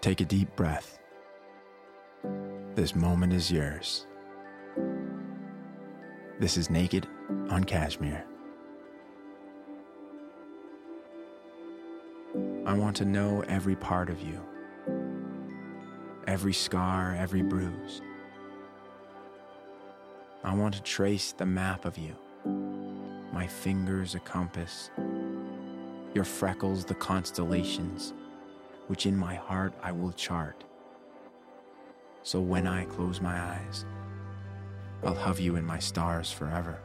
Take a deep breath. This moment is yours. This is Naked on Cashmere. I want to know every part of you, every scar, every bruise. I want to trace the map of you, my fingers a compass, your freckles the constellations, which in my heart I will chart. So when I close my eyes, I'll have you in my stars forever.